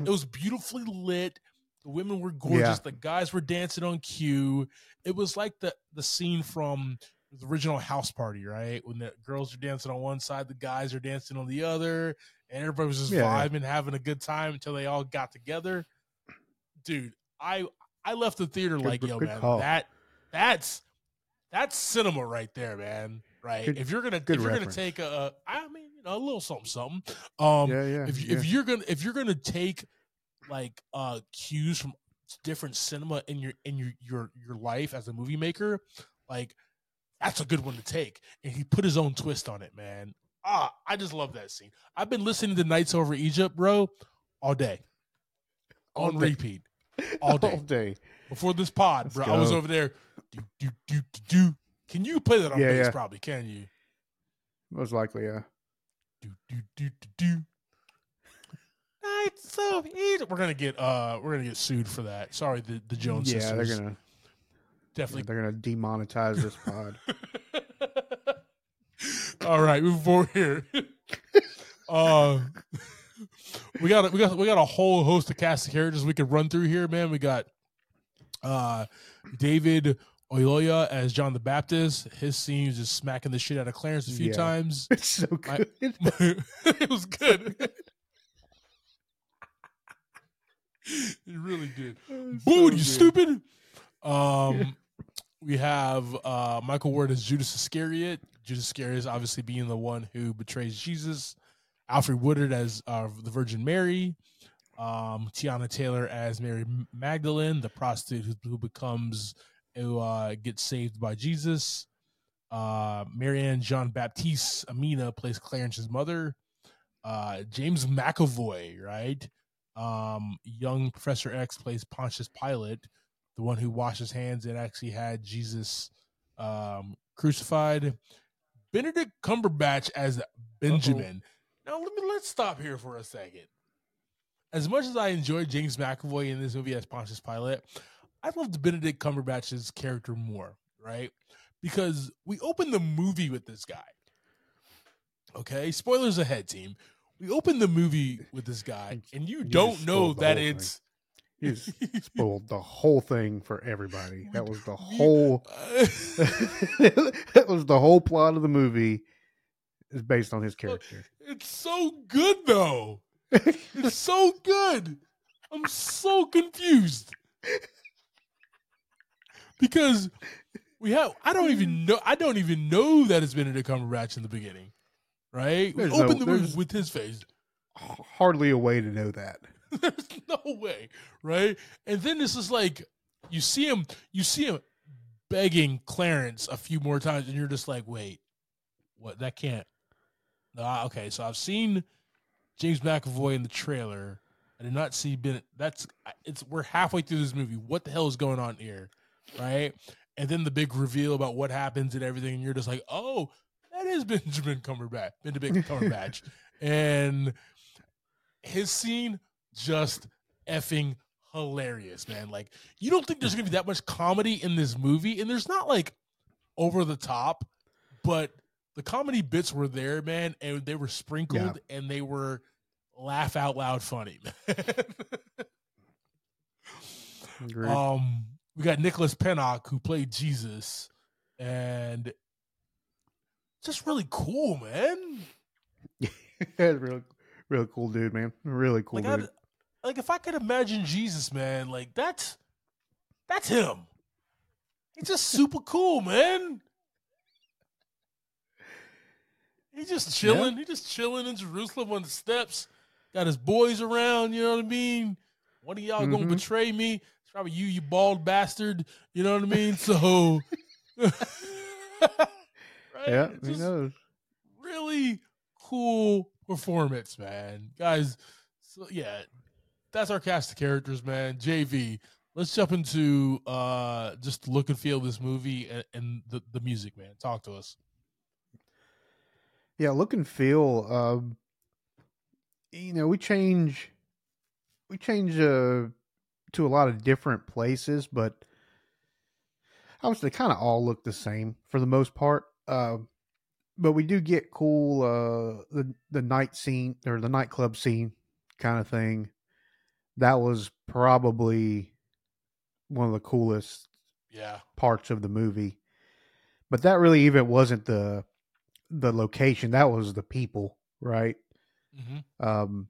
It was beautifully lit. The women were gorgeous. Yeah. The guys were dancing on cue. It was like the the scene from the original house party, right? When the girls are dancing on one side, the guys are dancing on the other, and everybody was just Yeah, yeah. having a good time until they all got together. Dude, I I left the theater Good- like, yo, man, call. that that's that's cinema right there, man. Right? Good- if you're gonna if you're reference. gonna take a, I mean, you know, a little something, something. Um, yeah, yeah. if yeah. if you're gonna if you're gonna take like uh cues from different cinema in your in your your your life as a movie maker, like that's a good one to take. And he put his own twist on it, man. Ah, I just love that scene. I've been listening to Nights Over Egypt, bro, all day. All on day. repeat. All day. all day. Before this pod, Let's bro. I was over there. Do, do, do, do, do. Can you play that on Yeah, bass? yeah. Probably, can you? Most likely, yeah. do do do do do. Nights of Egypt. We're gonna get uh we're gonna get sued for that. Sorry, the the Jones yeah, sisters. they're gonna definitely. they're gonna demonetize this pod. All right, moving forward here. uh, we got a, we got we got a whole host of cast of characters we could run through here, man. We got uh David Oyelowo as John the Baptist. His scene was just smacking the shit out of Clarence a few Yeah. times. It's so good. it was good. it really did. It's Boo, so you good. stupid. Um, we have uh Michael Ward as Judas Iscariot. Judas Iscariot is obviously being the one who betrays Jesus. Alfred Woodard as uh, the Virgin Mary. Um, Teyana Taylor as Mary Magdalene, the prostitute who, who becomes who uh, gets saved by Jesus. Uh, Marianne Jean Baptiste Amina plays Clarence's mother. Uh, James McAvoy, right? Um, young Professor X plays Pontius Pilate, the one who washed his hands and actually had Jesus um, crucified. Benedict Cumberbatch as Benjamin. Now let me let's stop here for a second. As much as I enjoyed James McAvoy in this movie as Pontius Pilate, I loved Benedict Cumberbatch's character more, right? Because we open the movie with this guy. Okay, spoilers ahead, team. We open the movie with this guy, and you, You don't know that it's. You spoiled the whole thing for everybody. That was the whole. that was the whole plot of the movie. Is based on his uh, character. it's so good though. It's so good. I'm so confused because we have. I don't even know. I don't even know that it's Benedict Cumberbatch in the beginning, right? We There's no- opened the movie there's- with his face. Hardly a way to know that. There's no way, right? And then this is like you see him, you see him begging Clarence a few more times, and you're just like, wait, what? That can't. No, okay, so I've seen James McAvoy in the trailer. I did not see Ben. That's it's. We're halfway through this movie. What the hell is going on here, right? And then the big reveal about what happens and everything, and you're just like, oh, that is Benjamin Cumberbatch, Benedict Cumberbatch, and his scene just effing hilarious, man. Like you don't think there's gonna be that much comedy in this movie, and there's not like over the top, but the comedy bits were there, man, and they were sprinkled and they were laugh out loud funny, man. Um, we got Nicholas Pinnock who played Jesus, and just really cool, man. real, real cool dude, man. Really cool like, I, dude. like if I could imagine Jesus, man, like that's that's him. He's just super cool, man. He's just chilling. He's just chilling in Jerusalem on the steps. Got his boys around. You know what I mean? One of y'all gonna Mhm. betray me. It's probably you, you bald bastard. You know what I mean? So, right? Yeah, he knows. really cool performance, man. Guys, so yeah, that's our cast of characters, man. JV. Let's jump into uh just look and feel of this movie and, and the, the music, man. Talk to us. Yeah, look and feel. Um, you know, we change, we change uh, to a lot of different places, but I would say kind of all look the same for the most part. Uh, but we do get cool uh, the the night scene or the nightclub scene kind of thing. That was probably one of the coolest Yeah. parts of the movie. But that really even wasn't the the location. That was the people, right? hmm Um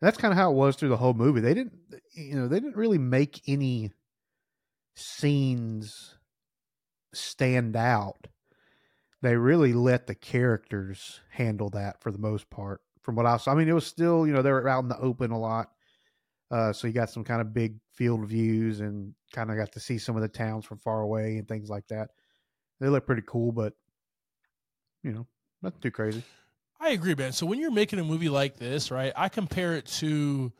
that's kind of how it was through the whole movie. They didn't you know, they didn't really make any scenes stand out. They really let the characters handle that for the most part. From what I saw, I mean, it was still, you know, they were out in the open a lot. Uh, so you got some kind of big field views and kind of got to see some of the towns from far away and things like that. They look pretty cool, but you know, nothing too crazy. I agree, man. So when you're making a movie like this, right? I compare it to,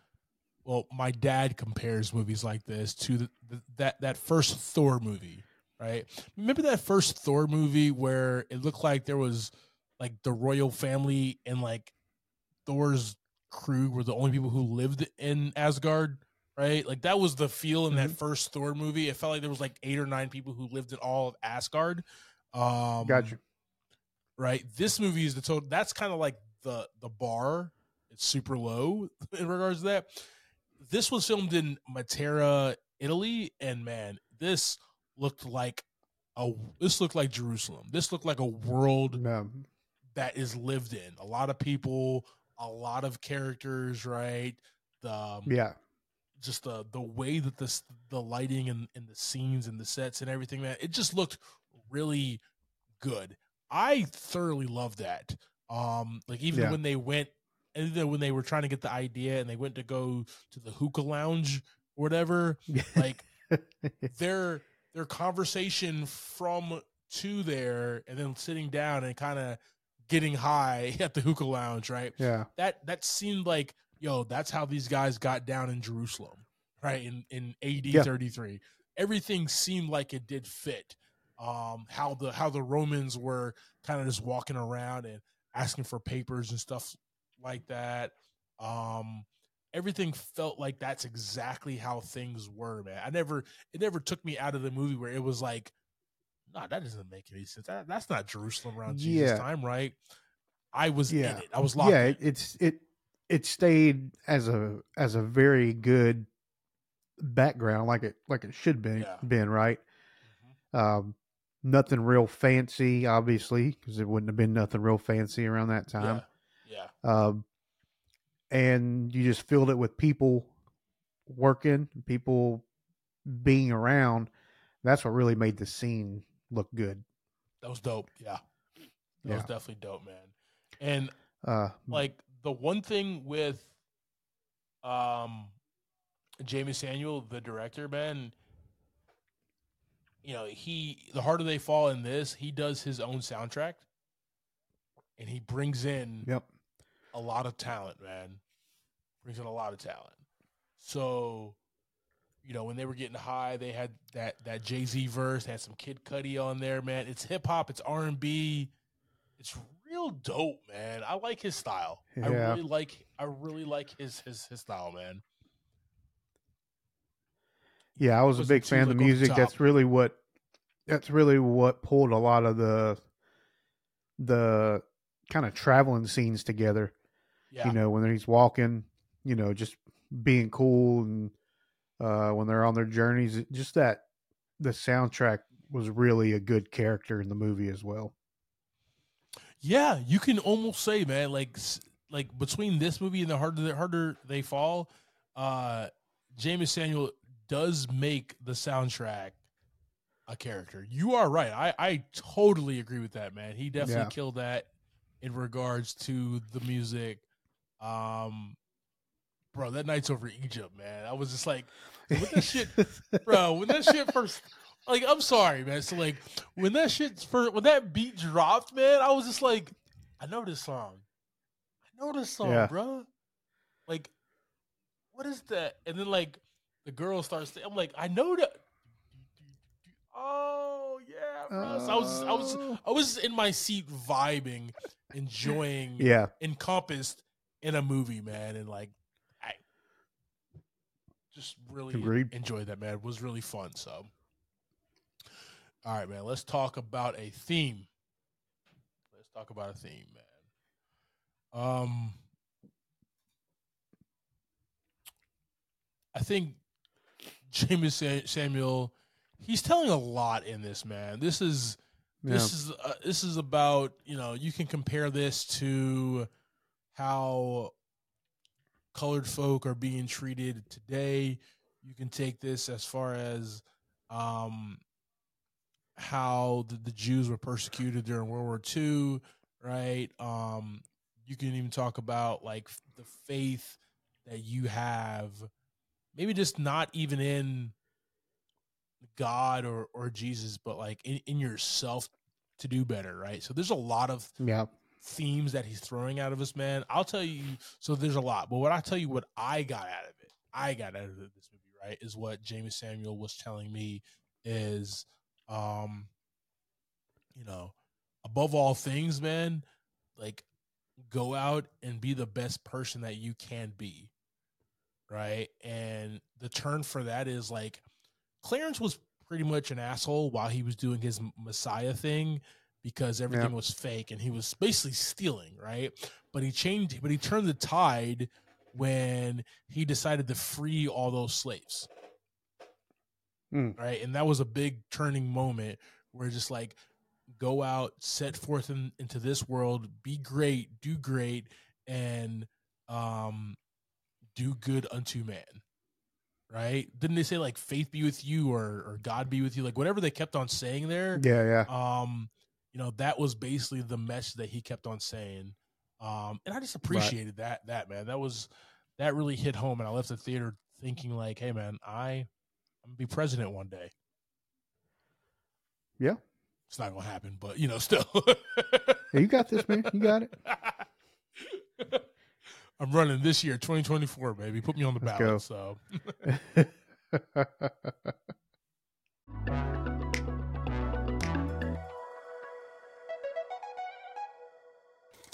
well, my dad compares movies like this to the, the, that that first Thor movie, right? Remember that first Thor movie where it looked like there was like the royal family and like Thor's crew were the only people who lived in Asgard, right? Like that was the feel in that first Thor movie. It felt like there was like eight or nine people who lived in all of Asgard. Um, Gotcha. Right? This movie is the total. That's kind of like the the bar. It's super low in regards to that. This was filmed in Matera, Italy, and man, this looked like a this looked like Jerusalem. This looked like a world No, that is lived in. A lot of people, a lot of characters, right? The um, yeah, just the the way that this the lighting and, and the scenes and the sets and everything that it just looked really good i thoroughly love that. Um like even Yeah. when they went and then when they were trying to get the idea and they went to go to the hookah lounge or whatever like their their conversation from to there and then sitting down and kind of getting high at the hookah lounge right? Yeah, that that seemed like yo that's how these guys got down in jerusalem right? In in ad Yeah. 33 everything seemed like it did fit um how the how the romans were kind of just walking around and asking for papers and stuff like that um everything felt like that's exactly how things were man i never it never took me out of the movie where it was like nah that doesn't make any sense that, that's not jerusalem around jesus Yeah. time right i was in Yeah. it i was locked yeah. in. It's it it stayed as a as a very good background, like it like it should be Yeah. been right. Um, nothing real fancy, obviously, because it wouldn't have been nothing real fancy around that time. Yeah. Yeah. um, and you just filled it with people working, people being around. That's what really made the scene look good. That was dope. Yeah. That was definitely dope, man. And Uh, like the one thing with um Jamie Samuel, the director, man, you know, he the harder they fall in this, he does his own soundtrack. And he brings in yep, a lot of talent, man. Brings in a lot of talent. So, you know, when they were getting high, they had that that Jay Z verse, had some Kid Cudi on there, man. It's hip hop, it's R and B, it's real dope, man. I like his style. I really like I really like his his his style, man. Yeah, I was a big fan of the music. That's really what that's really what pulled a lot of the the kind of traveling scenes together. Yeah, You know, when he's walking, you know, just being cool, and uh, when they're on their journeys, just that the soundtrack was really a good character in the movie as well. Yeah, you can almost say, man, like like between this movie and the harder the harder they fall, uh Jeymes Samuel does make the soundtrack a character. You are right. I I totally agree with that, man. He definitely Yeah. killed that in regards to the music. Um, bro, that night's over Egypt, man. I was just like, when that shit, bro, when that shit first, like, I'm sorry, man. So like, when that shit first, when that beat dropped, man, I was just like, I know this song, I know this song, Yeah. bro. Like, what is that? And then like, the girl starts. I'm like, I know that. Oh yeah, bro. So I was, I was, Oh. I was in my seat vibing, enjoying Yeah. encompassed in a movie, man, and like I just really Agreed. enjoyed that, man. It was really fun. So, all right, man. Let's talk about a theme. Let's talk about a theme, man. Um, I think Jeymes Samuel, he's telling a lot in this, man. This is Yeah. this is uh, this is about you know you can compare this to how colored folk are being treated today you can take this as far as um how the, the jews were persecuted during world war ii right um you can even talk about like the faith that you have maybe just not even in god or or jesus but like in, in yourself to do better right so there's a lot of Yeah. themes that he's throwing out of us, man. I'll tell you. So there's a lot, but what I tell you, what I got out of it, I got out of this movie, right, is what Jamie Samuel was telling me is, um, you know, above all things, man, like go out and be the best person that you can be, right? And the turn for that is like Clarence was pretty much an asshole while he was doing his Messiah thing because everything Yeah. was fake and he was basically stealing, right? But he changed, but he turned the tide when he decided to free all those slaves, Mm. right? And that was a big turning moment where just like go out, set forth in, into this world, be great, do great, and um, do good unto man. Right? Didn't they say like faith be with you or or God be with you? Like whatever they kept on saying there Yeah. Yeah. um you know that was basically the message that he kept on saying um and i just appreciated that that man that was that really hit home and i left the theater thinking like hey man i i'm gonna be president one day Yeah. it's not gonna happen but you know still Yeah, you got this, man. You got it. i'm running this year 2024 baby put me on the Let's ballot so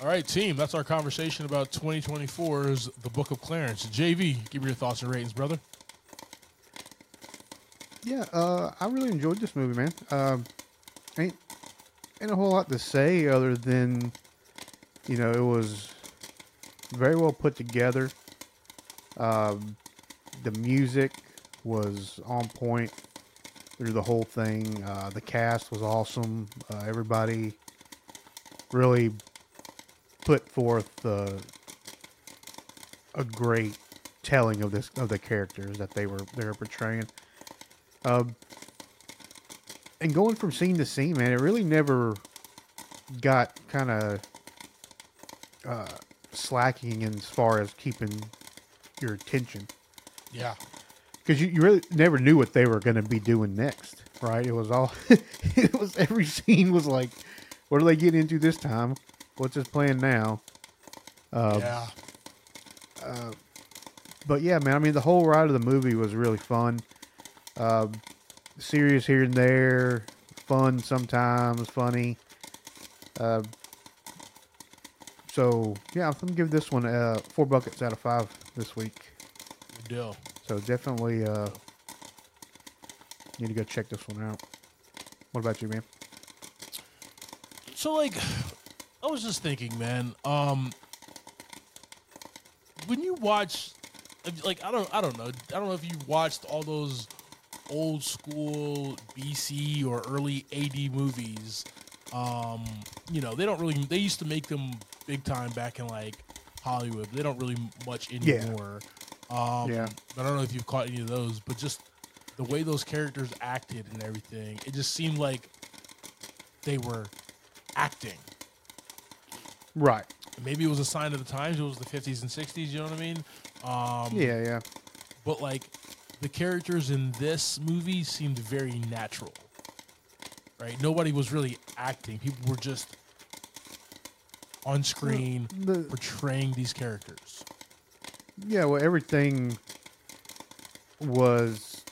all right team that's our conversation about 2024's the book of clarence jv give me your thoughts and ratings brother yeah. Uh, I really enjoyed this movie, man. Um, ain't ain't a whole lot to say other than, you know, it was very well put together. Um, the music was on point through the whole thing. Uh, the cast was awesome. Uh, everybody really put forth uh, a great telling of this of the characters that they were they were portraying. Um, and going from scene to scene, man, it really never got kind of uh, slacking in as far as keeping your attention yeah because you, you really never knew what they were going to be doing next, right? It was all, it was every scene was like, what are they getting into this time? What's this plan now? Uh, yeah uh, but yeah, man, I mean, the whole ride of the movie was really fun. Uh, serious here and there, fun sometimes, funny. So yeah, I'm gonna give this one uh, four buckets out of five this week. good deal So definitely uh, need to go check this one out. What about you, man? So like I was just thinking, man, um when you watch like I don't I don't know. I don't know if you watched all those old school BC or early AD movies. Um, you know, they don't really they used to make them big time back in like Hollywood. They don't really much Yeah. anymore. Um Yeah. I don't know if you've caught any of those, but just the way those characters acted and everything, it just seemed like they were acting. Right. Maybe it was a sign of the times. It was the 50s and 60s. You know what I mean? Um, Yeah, yeah. But like the characters in this movie seemed very natural. Right? Nobody was really acting. People were just on screen The, portraying these characters. yeah, well, everything was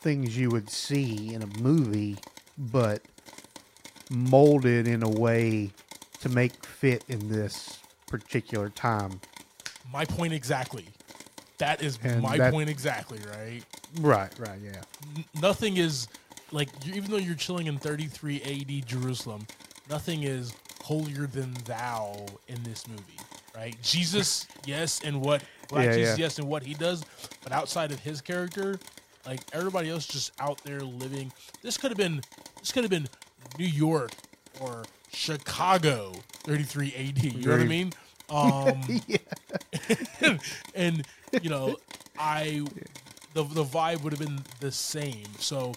things you would see in a movie, but molded in a way to make fit in this particular time. My point exactly. That is And my that- point exactly, right? Right, right, yeah. N- nothing is like even though you're chilling in 33 AD Jerusalem, nothing is holier than thou in this movie, right? Jesus, yes, and what Black Yeah, Jesus, yeah. yes, and what he does, but outside of his character, like everybody else, just out there living. This could have been this could have been New York or Chicago, 33 AD. You know what I mean? Um, yeah. and you know, I the the vibe would have been the same. So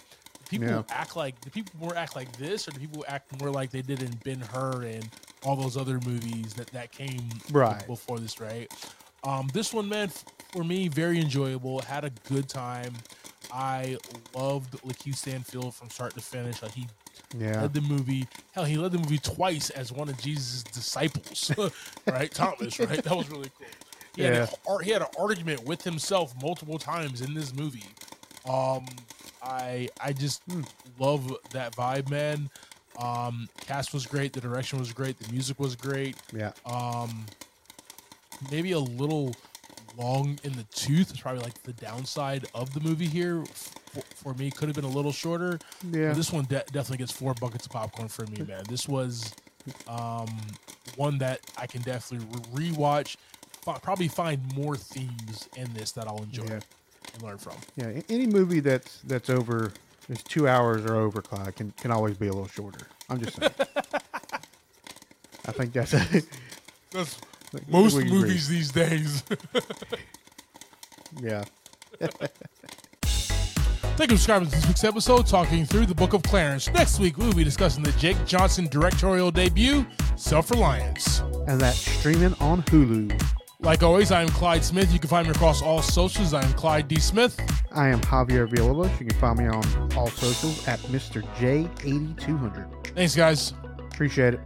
people Yeah. act like the people more act like this, or the people act more like they did in Ben Hur and all those other movies that that came Right. before this, right? Um, this one, man, for me, very enjoyable. Had a good time. I loved Lakeith Stanfield from start to finish. Like he Yeah. led the movie. Hell, he led the movie twice as one of Jesus' disciples, right? Thomas, right? That was really cool. He, had Yeah. a, he had an argument with himself multiple times in this movie. Um, I I just Hmm. love that vibe, man. Um, cast was great. The direction was great. The music was great. Yeah. Um, maybe a little long in the tooth is probably like the downside of the movie here. For, for me, could have been a little shorter. Yeah. But This one de- definitely gets four buckets of popcorn for me, man. This was um, one that I can definitely re- rewatch. Probably find more themes in this that I'll enjoy Yeah. And learn from. Yeah, any movie that's that's over is two hours or over, Clyde, can can always be a little shorter. I'm just saying. I think that's That's most movies these days. Yeah, Thank you for subscribing to this week's episode, talking through the Book of Clarence. Next week, we'll be discussing the Jake Johnson directorial debut, Self Reliance. and that's streaming on Hulu. Like always, I am Clyde Smith. You can find me across all socials. I am Clyde D. Smith. I am Javier Villalobos. You can find me on all socials at Mr. J8200. Thanks, guys. Appreciate it.